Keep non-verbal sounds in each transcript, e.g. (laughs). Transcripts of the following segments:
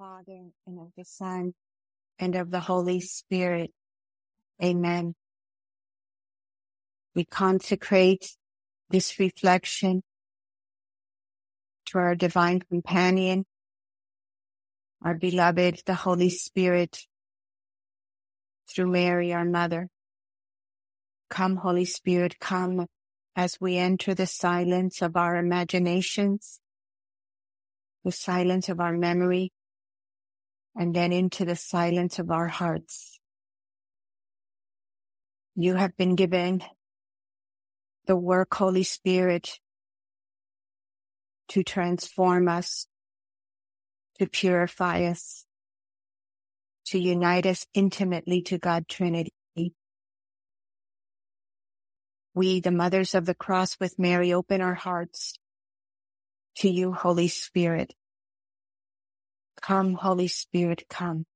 Father, and of the Son, and of the Holy Spirit. Amen. We consecrate this reflection to our divine companion, our beloved, the Holy Spirit, through Mary, our mother. Come, Holy Spirit, come as we enter the silence of our imaginations, the silence of our memory, and then into the silence of our hearts. You have been given the work, Holy Spirit, to transform us, to purify us, to unite us intimately to God Trinity. We, the mothers of the cross with Mary, open our hearts to you, Holy Spirit. Come, Holy Spirit, come.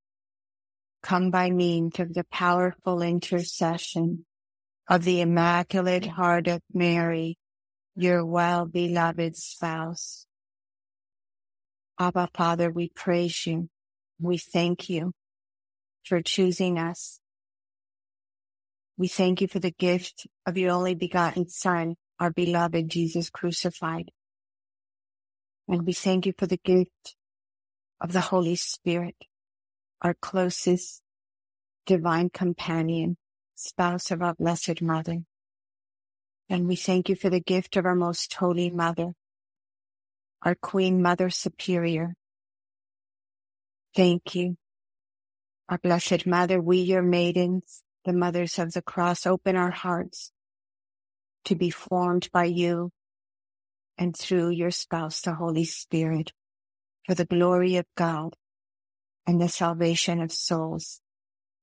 Come by means of the powerful intercession of the Immaculate Heart of Mary, your well-beloved spouse. Abba, Father, we praise you. We thank you for choosing us. We thank you for the gift of your only begotten Son, our beloved Jesus crucified. And we thank you for the gift of the Holy Spirit, our closest divine companion, spouse of our Blessed Mother. And we thank you for the gift of our most holy mother, our Queen Mother Superior. Thank you. Our Blessed Mother, we, your maidens, the mothers of the cross, open our hearts to be formed by you and through your spouse, the Holy Spirit for the glory of God and the salvation of souls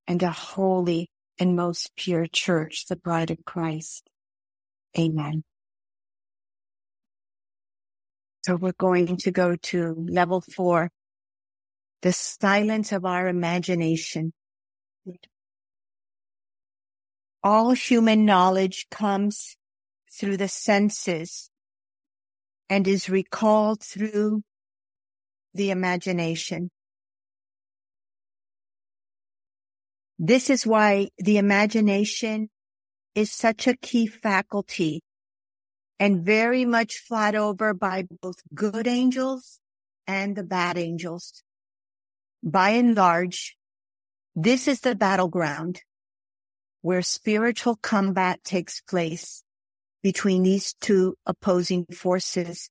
and a holy and most pure church, the bride of Christ. Amen. So we're going to go to level four, the silence of our imagination. All human knowledge comes through the senses and is recalled through the imagination. This is why the imagination is such a key faculty and very much fought over by both good angels and the bad angels. By and large, this is the battleground where spiritual combat takes place between these two opposing forces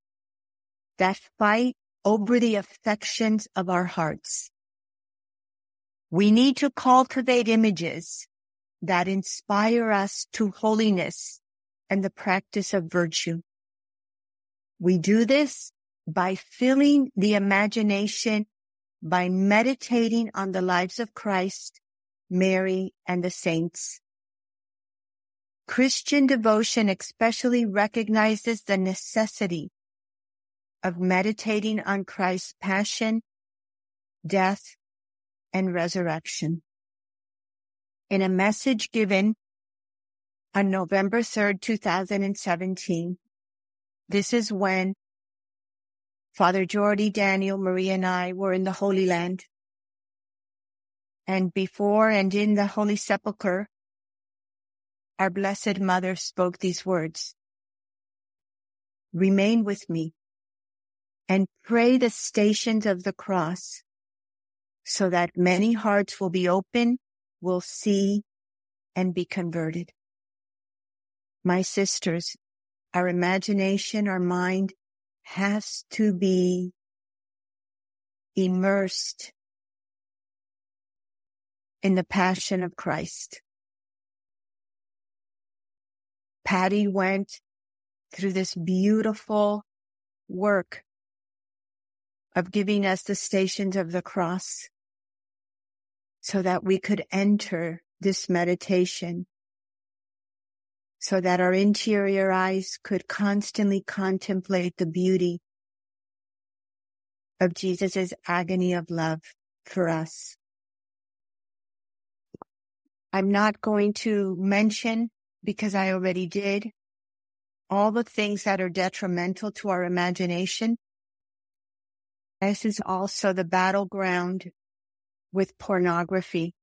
that fight over the affections of our hearts. We need to cultivate images that inspire us to holiness and the practice of virtue. We do this by filling the imagination by meditating on the lives of Christ, Mary, and the saints. Christian devotion especially recognizes the necessity of meditating on Christ's passion, death, and resurrection. In a message given on November 3rd, 2017, this is when Father Jordy, Daniel, Maria, and I were in the Holy Land. And before and in the Holy Sepulchre, our Blessed Mother spoke these words. Remain with me and pray the stations of the cross so that many hearts will be open, will see and be converted. My sisters, our imagination, our mind has to be immersed in the passion of Christ. Patty went through this beautiful work of giving us the stations of the cross so that we could enter this meditation so that our interior eyes could constantly contemplate the beauty of Jesus' agony of love for us. I'm not going to mention because I already did all the things that are detrimental to our imagination This is also the battleground with pornography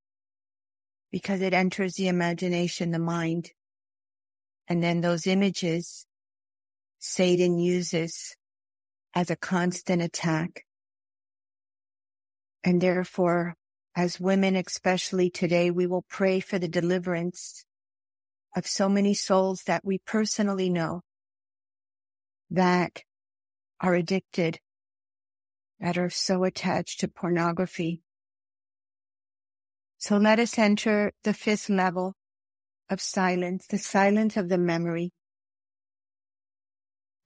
because it enters the imagination, the mind. And then those images Satan uses as a constant attack. And therefore, as women, especially today, we will pray for the deliverance of so many souls that we personally know that are addicted, that are so attached to pornography. So let us enter the fifth level of silence, the silence of the memory.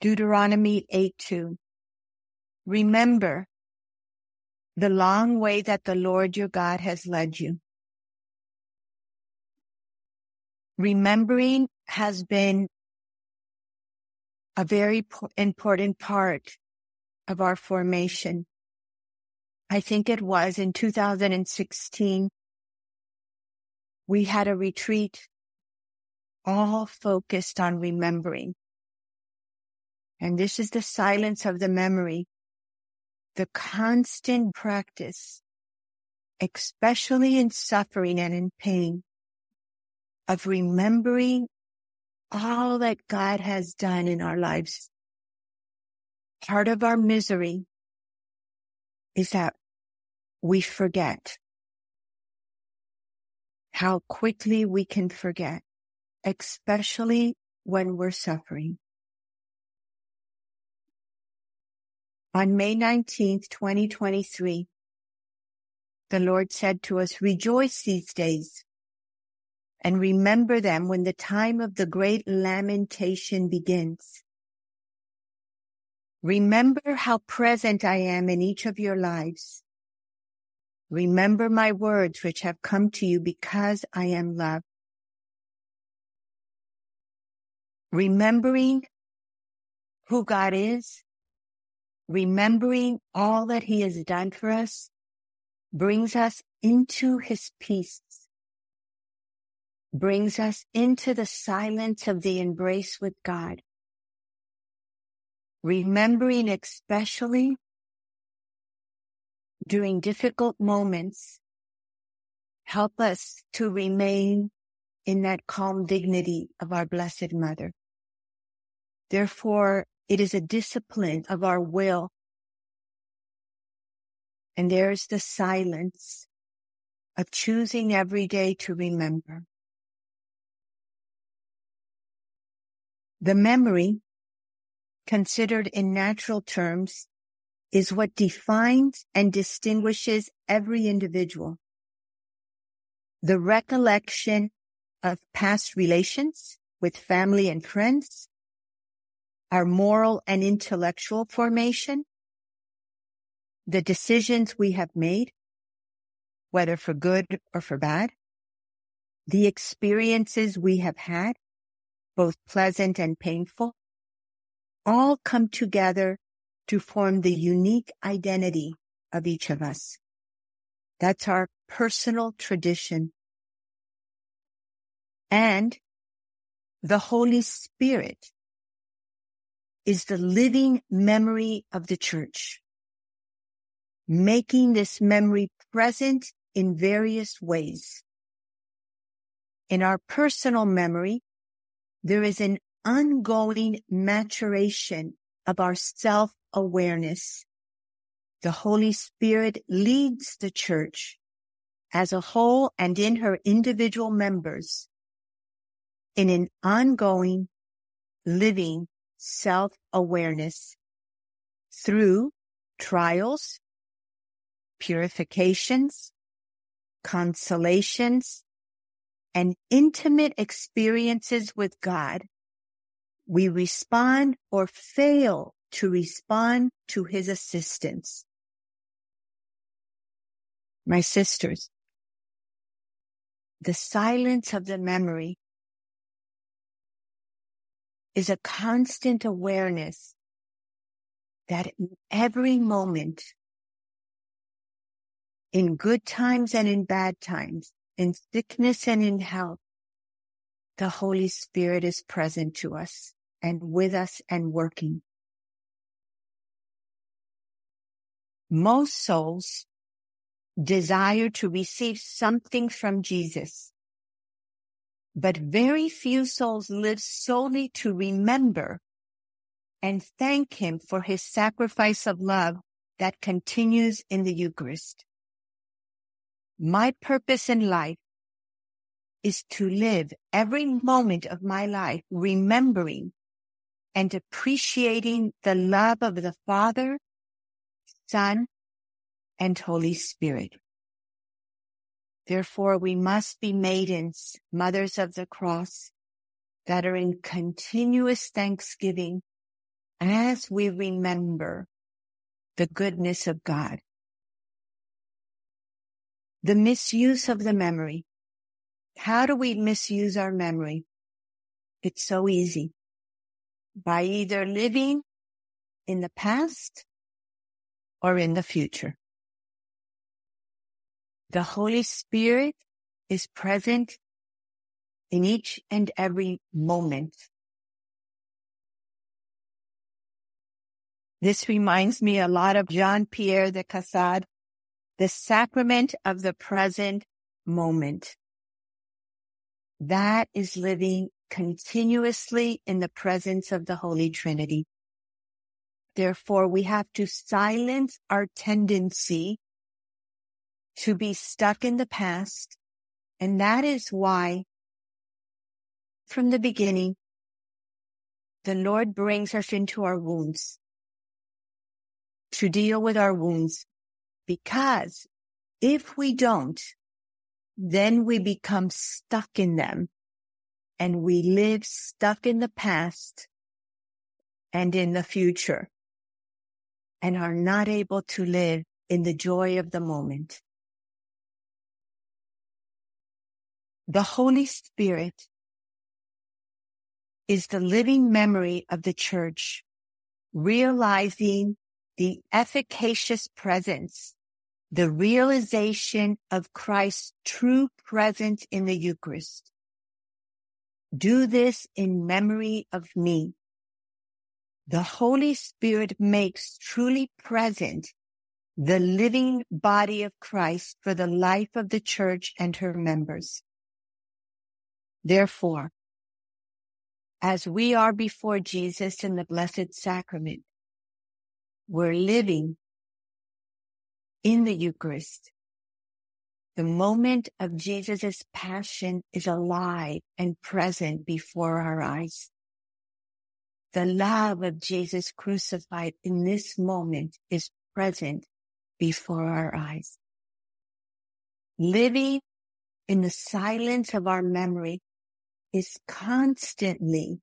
Deuteronomy 8 2. Remember the long way that the Lord your God has led you. Remembering has been a very important part of our formation. I think it was in 2016. We had a retreat all focused on remembering. And this is the silence of the memory, the constant practice, especially in suffering and in pain, of remembering all that God has done in our lives. Part of our misery is that we forget how quickly we can forget, especially when we're suffering. On May 19th, 2023, the Lord said to us, rejoice these days and remember them when the time of the great lamentation begins. Remember how present I am in each of your lives. Remember my words which have come to you because I am love. Remembering who God is, remembering all that he has done for us brings us into his peace brings us into the silence of the embrace with God. Remembering especially during difficult moments, help us to remain in that calm dignity of our Blessed Mother. Therefore, it is a discipline of our will. And there's the silence of choosing every day to remember. The memory, considered in natural terms, is what defines and distinguishes every individual. The recollection of past relations with family and friends, our moral and intellectual formation, the decisions we have made, whether for good or for bad, the experiences we have had, both pleasant and painful, all come together to form the unique identity of each of us. That's our personal tradition. And the Holy Spirit is the living memory of the church, making this memory present in various ways. In our personal memory, there is an ongoing maturation of our self-awareness. The Holy Spirit leads the church as a whole and in her individual members in an ongoing living self-awareness through trials, purifications, consolations, and intimate experiences with God, we respond or fail to respond to his assistance. My sisters, the silence of the memory is a constant awareness that in every moment, in good times and in bad times, in sickness and in health, the Holy Spirit is present to us and with us and working. Most souls desire to receive something from Jesus, but very few souls live solely to remember and thank him for his sacrifice of love that continues in the Eucharist. My purpose in life is to live every moment of my life remembering and appreciating the love of the Father, Son, and Holy Spirit. Therefore, we must be maidens, mothers of the cross, that are in continuous thanksgiving as we remember the goodness of God. The misuse of the memory. How do we misuse our memory? It's so easy. By either living in the past or in the future. The Holy Spirit is present in each and every moment. This reminds me a lot of Jean Pierre de Caussade, the sacrament of the present moment. That is living continuously in the presence of the Holy Trinity. Therefore, we have to silence our tendency to be stuck in the past. And that is why from the beginning, the Lord brings us into our wounds to deal with our wounds because if we don't, then we become stuck in them and we live stuck in the past and in the future and are not able to live in the joy of the moment. The Holy Spirit is the living memory of the church, realizing the efficacious presence, the realization of Christ's true presence in the Eucharist. Do this in memory of me. The Holy Spirit makes truly present the living body of Christ for the life of the church and her members. Therefore, as we are before Jesus in the Blessed Sacrament, we're living in the Eucharist. The moment of Jesus' passion is alive and present before our eyes. The love of Jesus crucified in this moment is present before our eyes. Living in the silence of our memory is constantly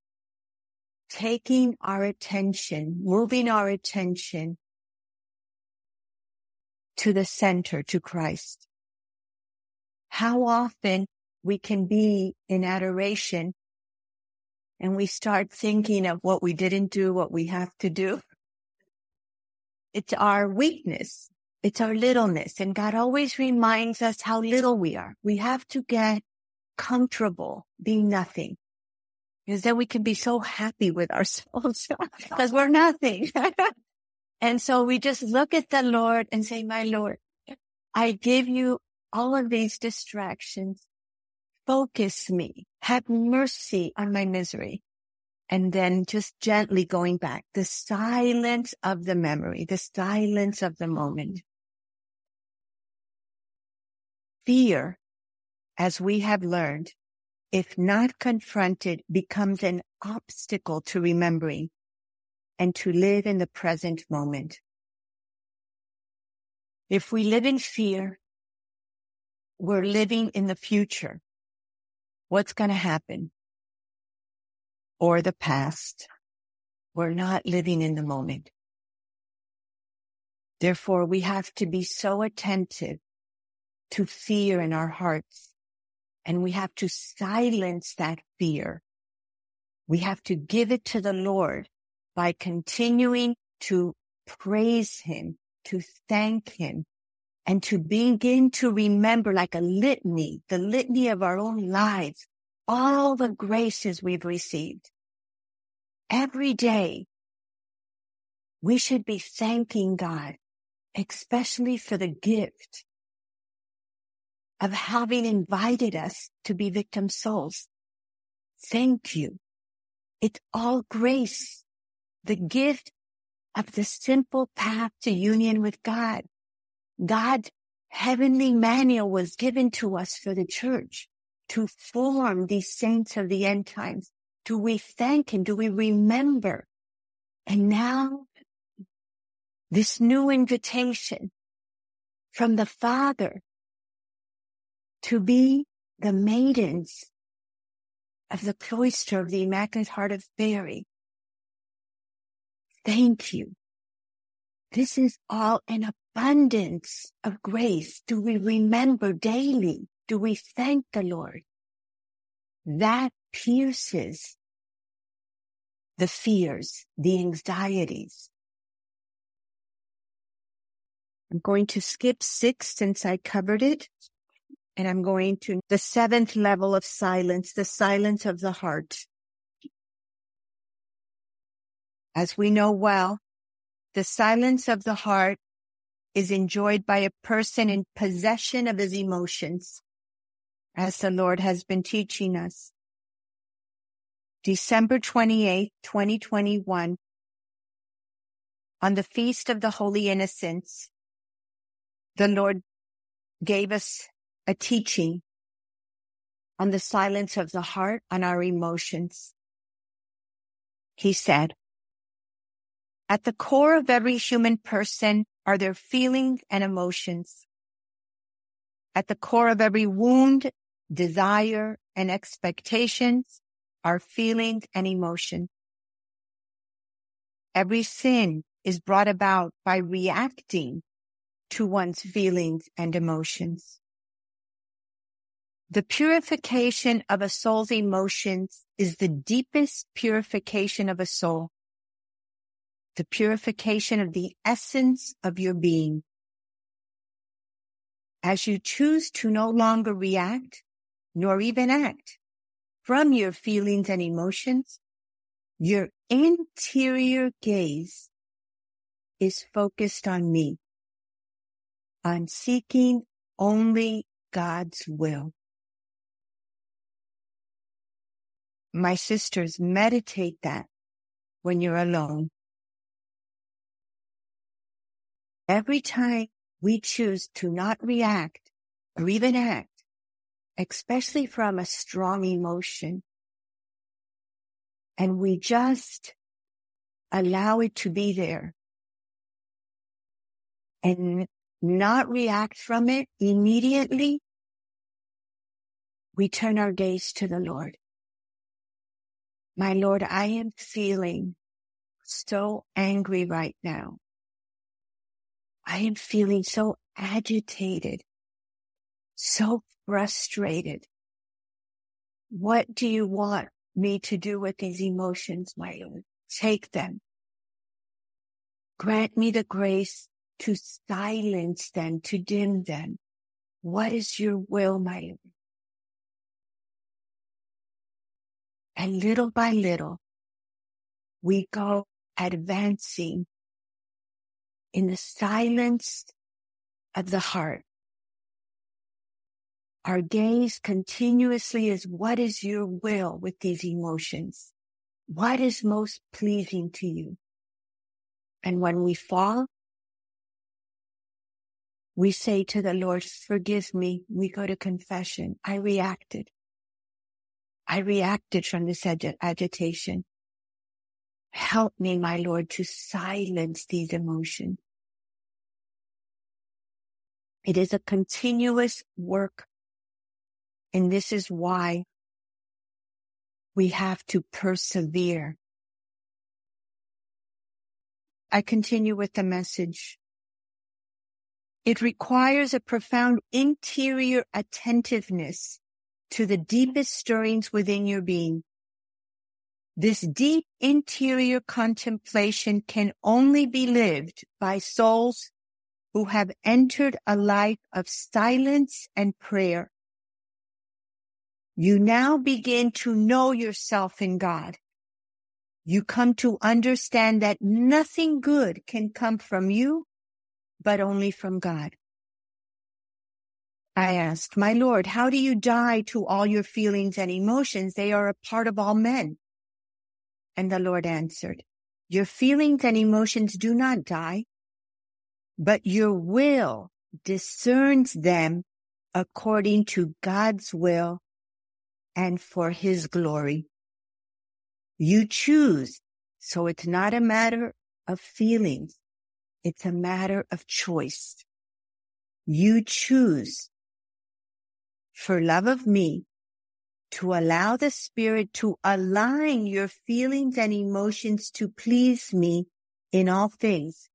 taking our attention, moving our attention to the center, to Christ. How often we can be in adoration and we start thinking of what we didn't do, what we have to do. It's our weakness. It's our littleness. And God always reminds us how little we are. We have to get comfortable being nothing because then we can be so happy with ourselves (laughs) because we're nothing. (laughs) and so we just look at the Lord and say, my Lord, I give you all of these distractions. Focus me. Have mercy on my misery. And then just gently going back, the silence of the memory, the silence of the moment. Fear, as we have learned, if not confronted, becomes an obstacle to remembering and to live in the present moment. If we live in fear, we're living in the future. What's going to happen? Or the past. We're not living in the moment. Therefore, we have to be so attentive to fear in our hearts and we have to silence that fear. We have to give it to the Lord by continuing to praise him, to thank him, and to begin to remember like a litany, the litany of our own lives, all the graces we've received. Every day, we should be thanking God especially for the gift of having invited us to be victim souls. Thank you. It's all grace, the gift of the simple path to union with God. God's heavenly manual was given to us for the church to form these saints of the end times. Do we thank him? Do we remember? And now this new invitation from the Father to be the maidens of the cloister of the Immaculate Heart of Mary. Thank you. This is all an abundance of grace. Do we remember daily? Do we thank the Lord? That pierces the fears, the anxieties. I'm going to skip six since I covered it. And I'm going to the seventh level of silence, the silence of the heart. As we know well, the silence of the heart is enjoyed by a person in possession of his emotions, as the Lord has been teaching us. December 28, 2021, on the feast of the Holy Innocents, the Lord gave us a teaching on the silence of the heart, on our emotions. He said, at the core of every human person are their feelings and emotions. At the core of every wound, desire, and expectations are feelings and emotion. Every sin is brought about by reacting to one's feelings and emotions. The purification of a soul's emotions is the deepest purification of a soul. The purification of the essence of your being. As you choose to no longer react, nor even act from your feelings and emotions, your interior gaze is focused on me, on seeking only God's will. My sisters, meditate that when you're alone. Every time we choose to not react or even act, especially from a strong emotion, and we just allow it to be there and not react from it immediately, we turn our gaze to the Lord. My Lord, I am feeling so angry right now. I am feeling so agitated, so frustrated. What do you want me to do with these emotions, my Lord? Take them. Grant me the grace to silence them, to dim them. What is your will, my Lord? And little by little, we go advancing in the silence of the heart. Our gaze continuously is what is your will with these emotions? What is most pleasing to you? And when we fall, we say to the Lord, forgive me. We go to confession. I reacted. I reacted from this ag- agitation. Help me, my Lord, to silence these emotions. It is a continuous work. And this is why we have to persevere. I continue with the message. It requires a profound interior attentiveness to the deepest stirrings within your being. This deep interior contemplation can only be lived by souls who have entered a life of silence and prayer. You now begin to know yourself in God. You come to understand that nothing good can come from you but only from God. I asked, my Lord, how do you die to all your feelings and emotions? They are a part of all men. And the Lord answered, your feelings and emotions do not die, but your will discerns them according to God's will and for his glory. You choose. So it's not a matter of feelings. It's a matter of choice. You choose for love of me to allow the spirit to align your feelings and emotions to please me in all things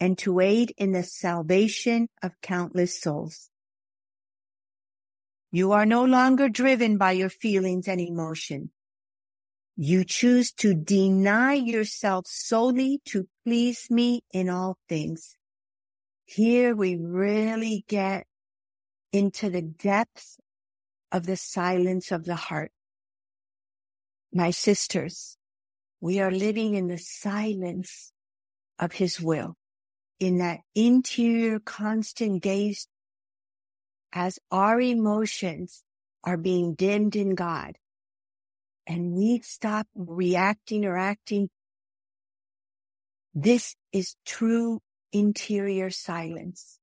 and to aid in the salvation of countless souls. You are no longer driven by your feelings and emotion. You choose to deny yourself solely to please me in all things. Here we really get into the depths of the silence of the heart. My sisters, we are living in the silence of his will, in that interior constant gaze as our emotions are being dimmed in God and we stop reacting or acting. This is true interior silence.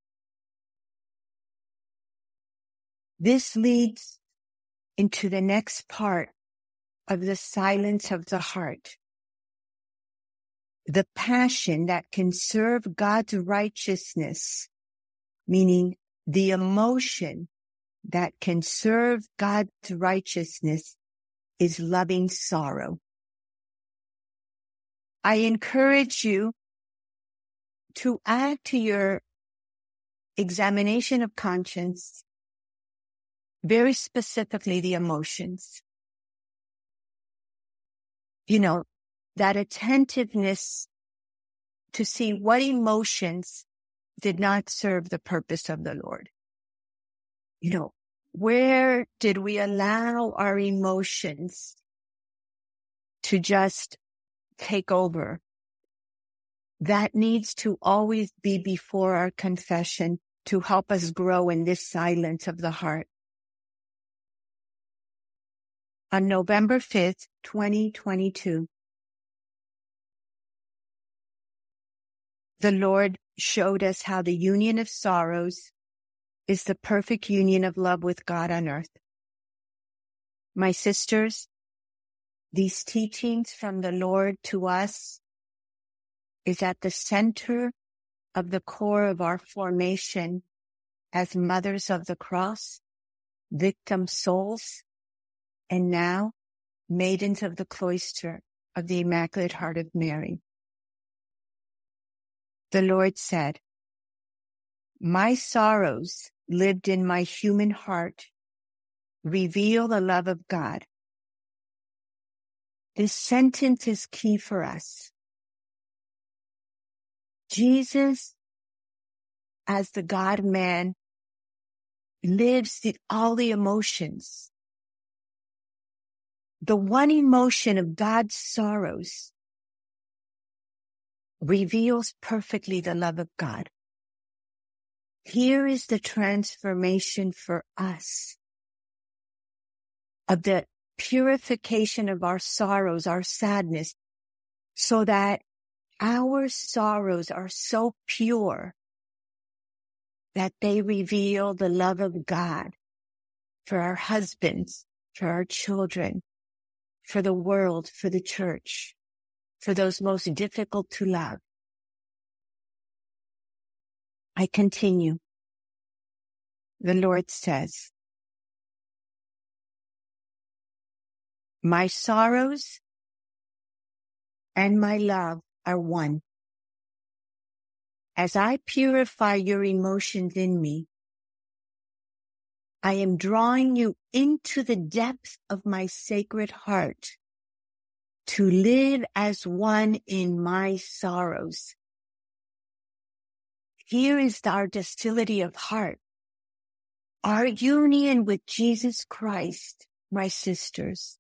This leads into the next part of the silence of the heart. The passion that can serve God's righteousness, meaning the emotion that can serve God's righteousness is loving sorrow. I encourage you to add to your examination of conscience very specifically the emotions. You know, that attentiveness to see what emotions did not serve the purpose of the Lord. You know, where did we allow our emotions to just take over? That needs to always be before our confession to help us grow in this silence of the heart. On November 5th, 2022, the Lord showed us how the union of sorrows is the perfect union of love with God on earth. My sisters, these teachings from the Lord to us is at the center of the core of our formation as mothers of the cross, victim souls, and now maidens of the cloister of the Immaculate Heart of Mary. The Lord said, my sorrows lived in my human heart reveal the love of God. This sentence is key for us. Jesus, as the God man, lives the, all the emotions. The one emotion of God's sorrows reveals perfectly the love of God. Here is the transformation for us of the purification of our sorrows, our sadness, so that our sorrows are so pure that they reveal the love of God for our husbands, for our children, for the world, for the church, for those most difficult to love. I continue. The Lord says, my sorrows and my love are one. As I purify your emotions in me, I am drawing you into the depths of my sacred heart to live as one in my sorrows here is our docility of heart. Our union with Jesus Christ, my sisters,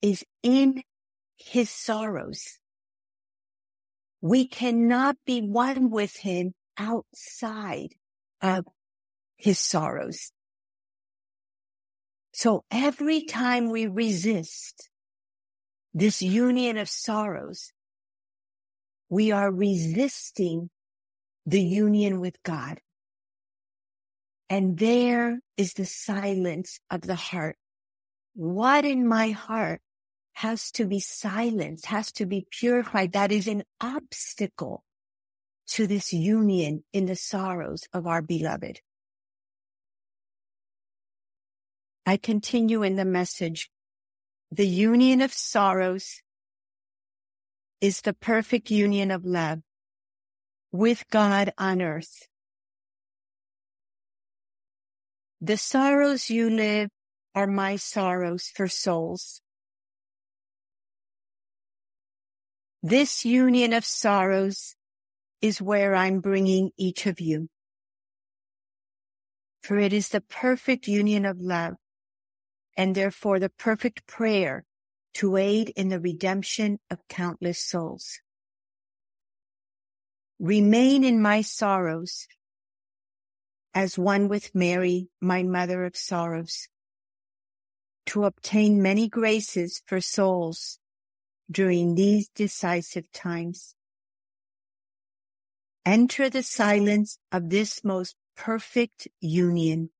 is in his sorrows. We cannot be one with him outside of his sorrows. So every time we resist this union of sorrows, we are resisting the union with God. And there is the silence of the heart. What in my heart has to be silenced, has to be purified? That is an obstacle to this union in the sorrows of our beloved. I continue in the message. The union of sorrows is the perfect union of love with God on earth. The sorrows you live are my sorrows for souls. This union of sorrows is where I'm bringing each of you. For it is the perfect union of love and therefore the perfect prayer to aid in the redemption of countless souls. Remain in my sorrows as one with Mary, my mother of sorrows, to obtain many graces for souls during these decisive times. Enter the silence of this most perfect union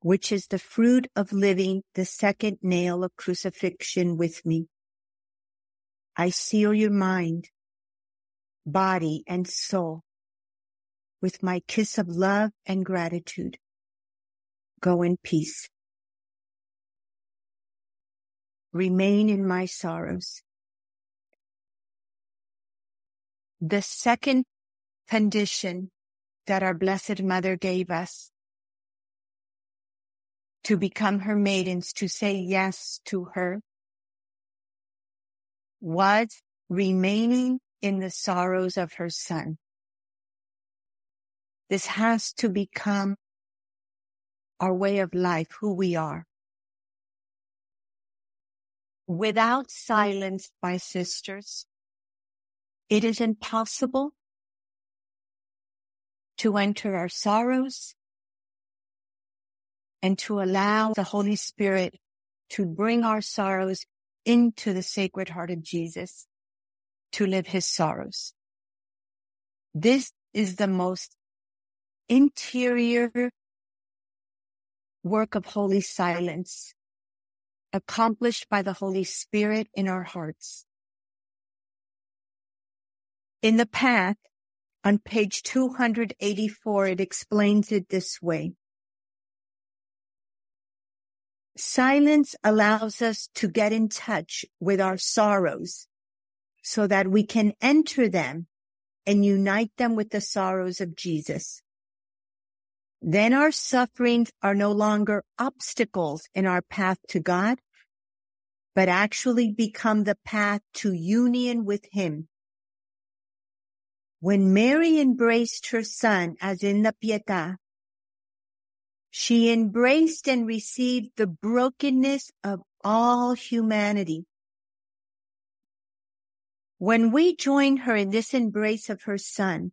which is the fruit of living the second nail of crucifixion with me. I seal your mind, body, and soul with my kiss of love and gratitude. Go in peace. Remain in my sorrows. The second condition that our Blessed Mother gave us to become her maidens, to say yes to her, was remaining in the sorrows of her son. This has to become our way of life, who we are. Without silence, my sisters, it is impossible to enter our sorrows and to allow the Holy Spirit to bring our sorrows into the Sacred Heart of Jesus to live his sorrows. This is the most interior work of holy silence accomplished by the Holy Spirit in our hearts. In the path on page 284, it explains it this way. Silence allows us to get in touch with our sorrows so that we can enter them and unite them with the sorrows of Jesus. Then our sufferings are no longer obstacles in our path to God, but actually become the path to union with Him. When Mary embraced her son, as in the Pietà, she embraced and received the brokenness of all humanity. When we join her in this embrace of her son,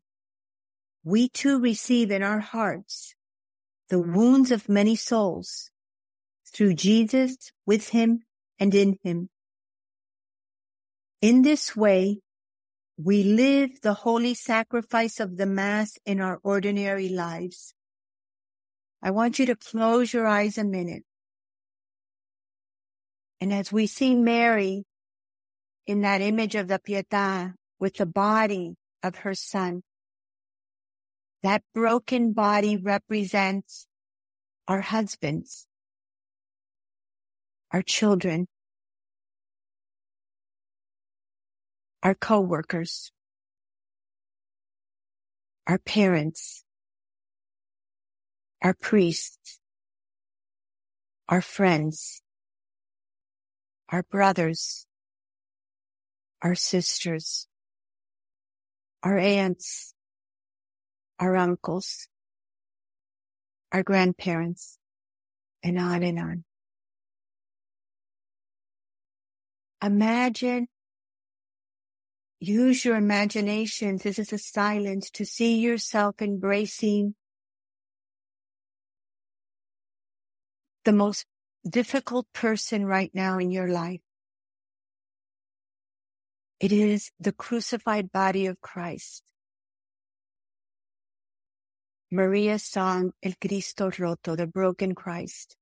we too receive in our hearts the wounds of many souls through Jesus, with him, and in him. In this way, we live the holy sacrifice of the Mass in our ordinary lives. I want you to close your eyes a minute. And as we see Mary in that image of the Pietà with the body of her son, that broken body represents our husbands, our children, our co-workers, our parents, our priests, our friends, our brothers, our sisters, our aunts, our uncles, our grandparents, and on and on. Imagine use your imagination. This is a silence to see yourself embracing the most difficult person right now in your life. It is the crucified body of Christ. Maria sang El Cristo Roto, the broken Christ.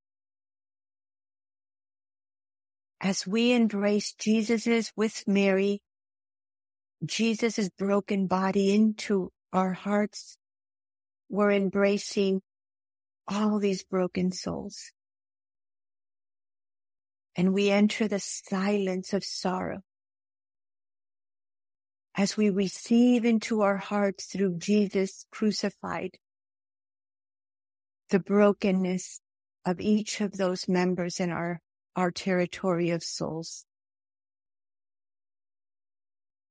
As we embrace Jesus's with Mary, Jesus's broken body into our hearts, we're embracing all these broken souls. And we enter the silence of sorrow as we receive into our hearts through Jesus crucified the brokenness of each of those members in our, our territory of souls.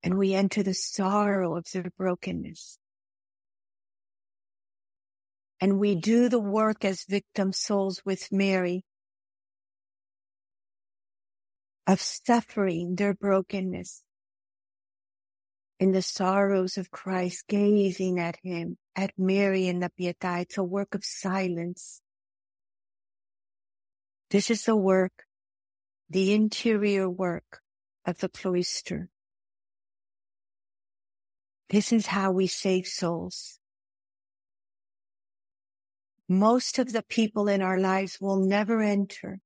And we enter the sorrow of their brokenness. And we do the work as victim souls with Mary of suffering their brokenness in the sorrows of Christ, gazing at him, at Mary and the Pietà. It's a work of silence. This is the work, the interior work of the cloister. This is how we save souls. Most of the people in our lives will never enter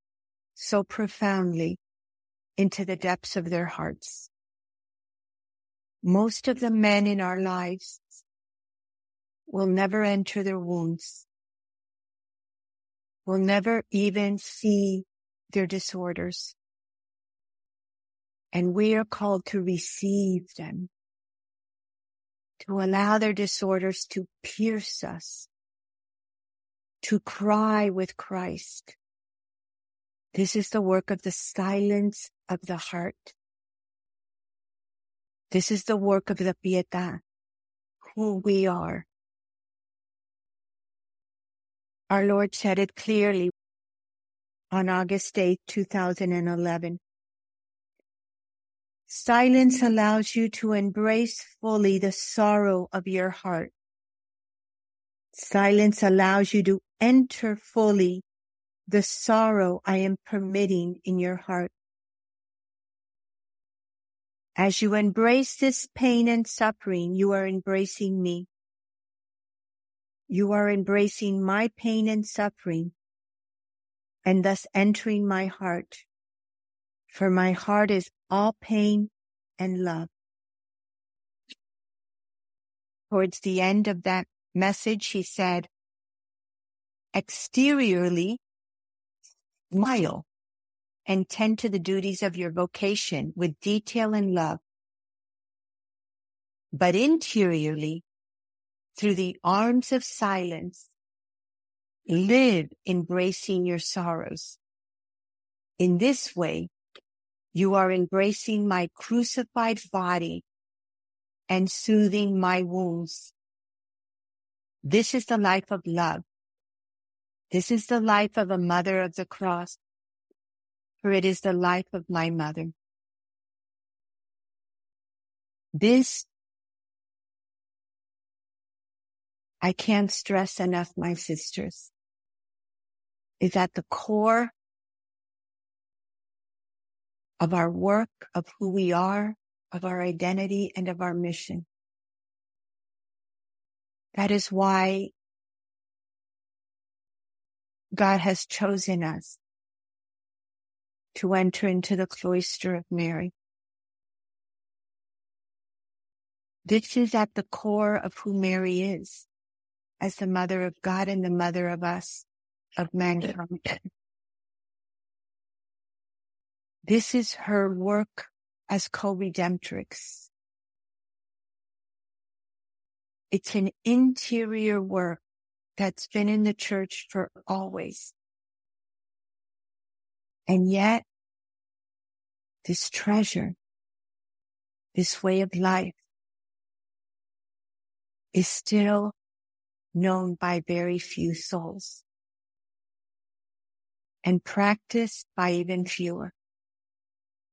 so profoundly into the depths of their hearts most of the men in our lives will never enter their wounds, will never even see their disorders. And we are called to receive them, to allow their disorders to pierce us, to cry with Christ. This is the work of the silence of the heart. This is the work of the Pietà, who we are. Our Lord said it clearly on August 8, 2011. Silence allows you to embrace fully the sorrow of your heart. Silence allows you to enter fully the sorrow I am permitting in your heart. As you embrace this pain and suffering, you are embracing me. You are embracing my pain and suffering and thus entering my heart. For my heart is all pain and love. Towards the end of that message, he said, exteriorly, smile and tend to the duties of your vocation with detail and love. But interiorly, through the arms of silence, live embracing your sorrows. In this way, you are embracing my crucified body and soothing my wounds. This is the life of love. This is the life of a mother of the cross for it is the life of my mother. This, I can't stress enough, my sisters, is at the core of our work, of who we are, of our identity, and of our mission. That is why God has chosen us to enter into the cloister of Mary. This is at the core of who Mary is as the mother of God and the mother of us, of mankind. This is her work as co-redemptrix. It's an interior work that's been in the church for always. And yet this treasure, this way of life is still known by very few souls and practiced by even fewer,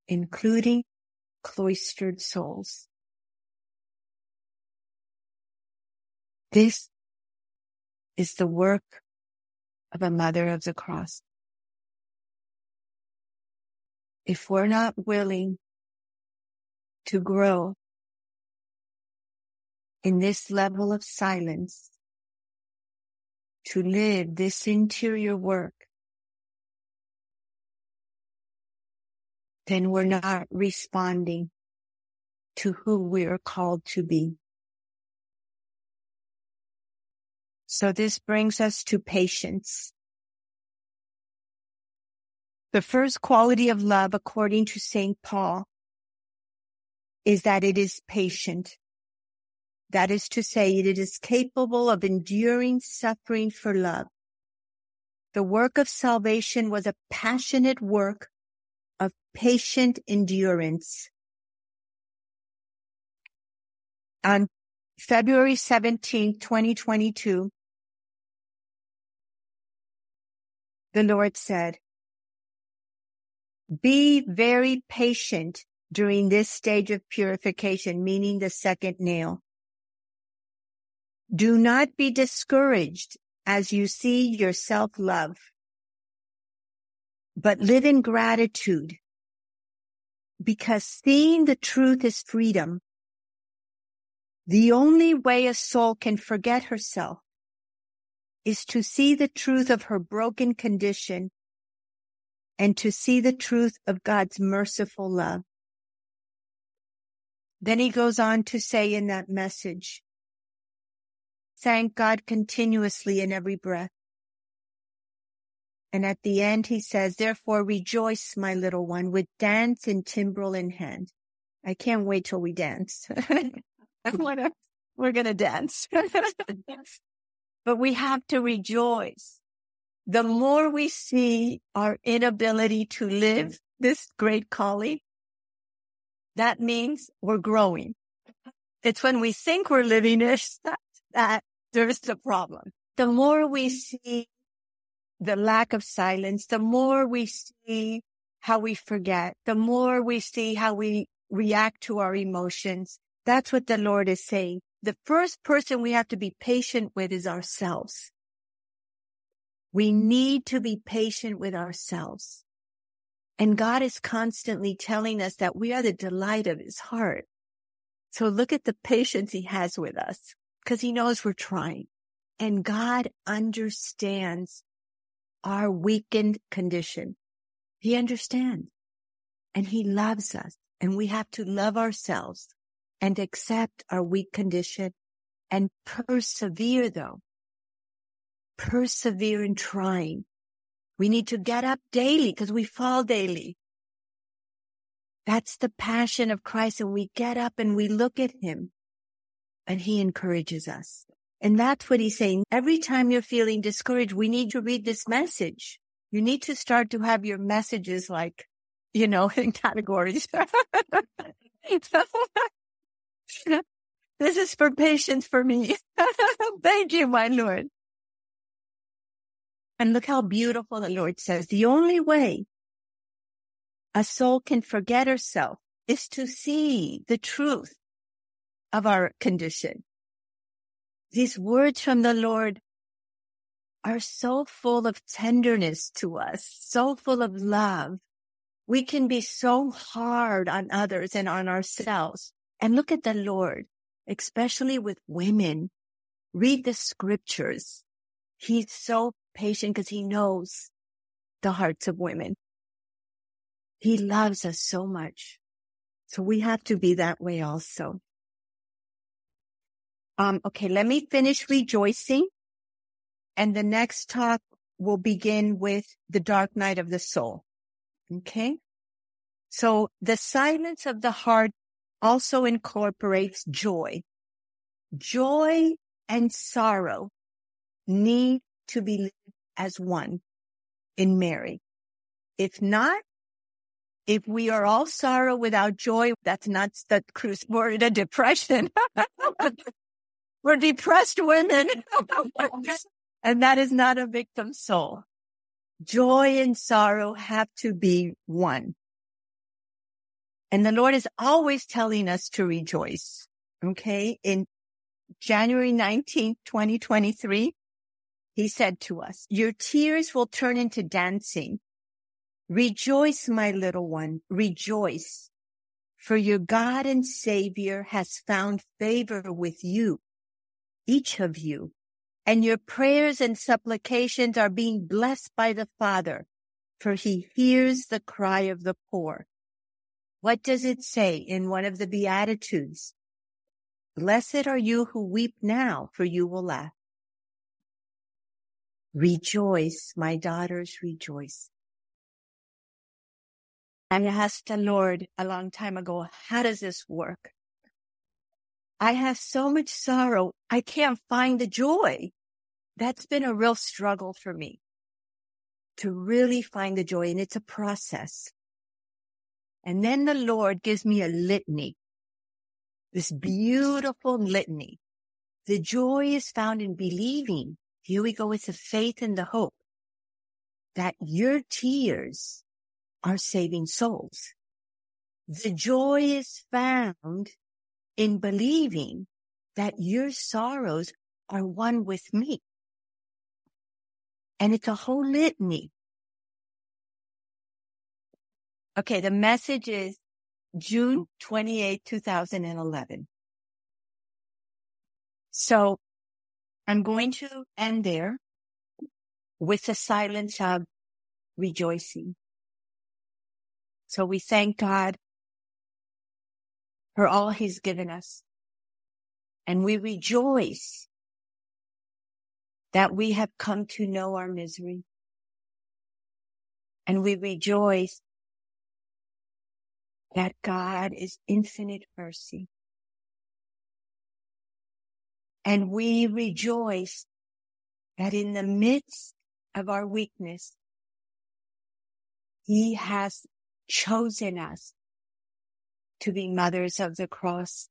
including cloistered souls. This is the work of a mother of the cross. If we're not willing to grow in this level of silence, to live this interior work, then we're not responding to who we are called to be. So this brings us to patience. The first quality of love, according to St. Paul, is that it is patient. That is to say, it is capable of enduring suffering for love. The work of salvation was a passionate work of patient endurance. On February 17, 2022, the Lord said, be very patient during this stage of purification, meaning the second nail. Do not be discouraged as you see your self-love, but live in gratitude because seeing the truth is freedom. The only way a soul can forget herself is to see the truth of her broken condition and to see the truth of God's merciful love. Then he goes on to say in that message, thank God continuously in every breath. And at the end, he says, therefore rejoice, my little one, with dance and timbrel in hand. I can't wait till we dance. (laughs) (laughs) we're going to dance. (laughs) but we have to rejoice. The more we see our inability to live this great calling, that means we're growing. It's when we think we're living it that, that there's the problem. The more we see the lack of silence, the more we see how we forget, the more we see how we react to our emotions. That's what the Lord is saying. The first person we have to be patient with is ourselves. We need to be patient with ourselves. And God is constantly telling us that we are the delight of his heart. So look at the patience he has with us because he knows we're trying. And God understands our weakened condition. He understands and he loves us and we have to love ourselves and accept our weak condition and persevere though. Persevere in trying. We need to get up daily because we fall daily. That's the passion of Christ. And we get up and we look at him and he encourages us. And that's what he's saying. Every time you're feeling discouraged, we need to read this message. You need to start to have your messages like, you know, (laughs) in categories. (laughs) (laughs) this is for patience for me. (laughs) Thank you, my Lord. And look how beautiful the Lord says. The only way a soul can forget herself is to see the truth of our condition these words from the Lord are so full of tenderness to us, so full of love. We can be so hard on others and on ourselves. And look at the Lord, especially with women. Read the scriptures. He's so patient because he knows the hearts of women. He loves us so much. So we have to be that way also. Um, okay, let me finish rejoicing. And the next talk will begin with the dark night of the soul. Okay. So the silence of the heart also incorporates joy. Joy and sorrow need to be lived as one in Mary. If not, if we are all sorrow without joy, that's not the cruise, (laughs) we're in a depression. (laughs) We're depressed women. (laughs) and that is not a victim soul. Joy and sorrow have to be one. And the Lord is always telling us to rejoice. Okay. In January 19th, 2023, he said to us, your tears will turn into dancing. Rejoice, my little one, rejoice. For your God and Savior has found favor with you, each of you, and your prayers and supplications are being blessed by the Father, for he hears the cry of the poor. What does it say in one of the Beatitudes? Blessed are you who weep now, for you will laugh. Rejoice, my daughters, rejoice. I asked the Lord a long time ago, how does this work? I have so much sorrow. I can't find the joy. That's been a real struggle for me to really find the joy. And it's a process. And then the Lord gives me a litany, this beautiful litany. The joy is found in believing here we go with the faith and the hope that your tears are saving souls. The joy is found in believing that your sorrows are one with me. And it's a whole litany. Okay. The message is June 28, 2011. So I'm going to end there with the silence of rejoicing. So we thank God for all he's given us. And we rejoice that we have come to know our misery. And we rejoice that God is infinite mercy and we rejoice that in the midst of our weakness, he has chosen us to be mothers of the cross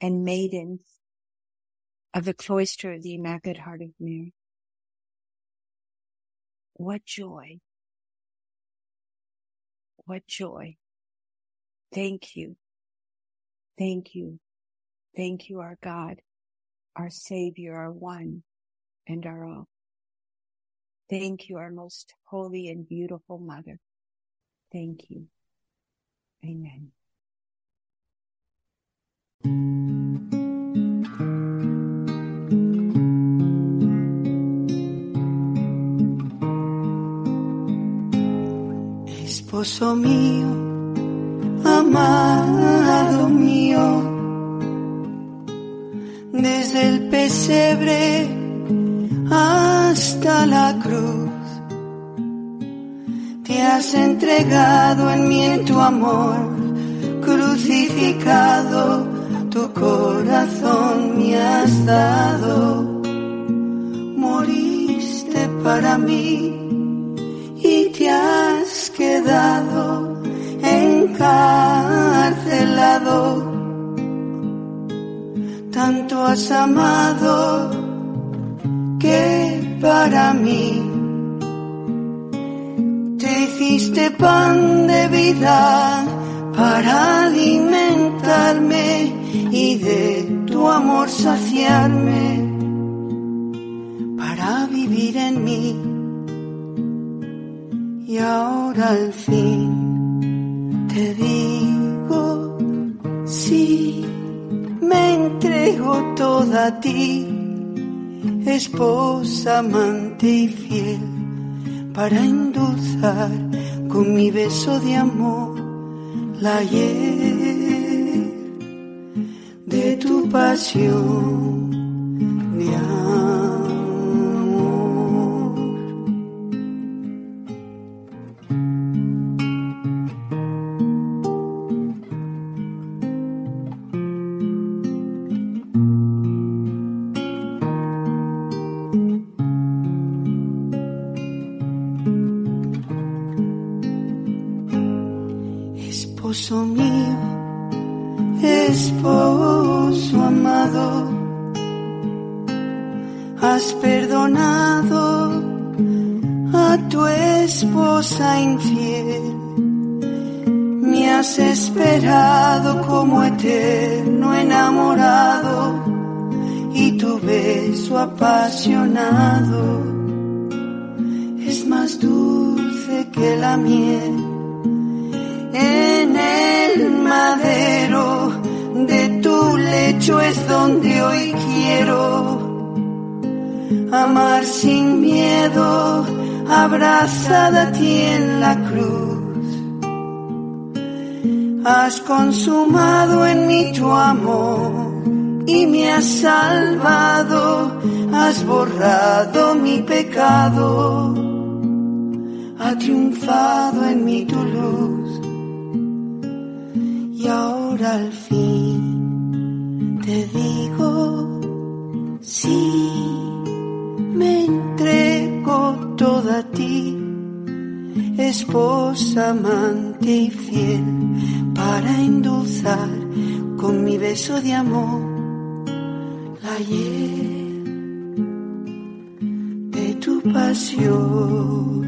and maidens of the cloister of the Immaculate Heart of Mary. What joy. What joy. Thank you. Thank you. Thank you, our God, our Savior, our one and our all. Thank you, our most holy and beautiful mother. Thank you. Amen. Esposo mío, amado mío desde el pesebre hasta la cruz. Te has entregado en mí en tu amor, crucificado, tu corazón me has dado. Moriste para mí y te has quedado encarcelado tanto has amado que para mí te hiciste pan de vida para alimentarme y de tu amor saciarme para vivir en mí. Y ahora al fin te digo sí me entrego toda a ti, esposa, amante y fiel, para endulzar con mi beso de amor la hiel de tu pasión de amor. Has esperado como eterno enamorado y tu beso apasionado es más dulce que la miel. En el madero de tu lecho es donde hoy quiero amar sin miedo, abrazada a ti en la cruz. Has consumado en mí tu amor y me has salvado, has borrado mi pecado, ha triunfado en mí tu luz. Y ahora al fin te digo, sí, me entrego toda ti, esposa, amante y fiel, para endulzar con mi beso de amor la hiel de tu pasión.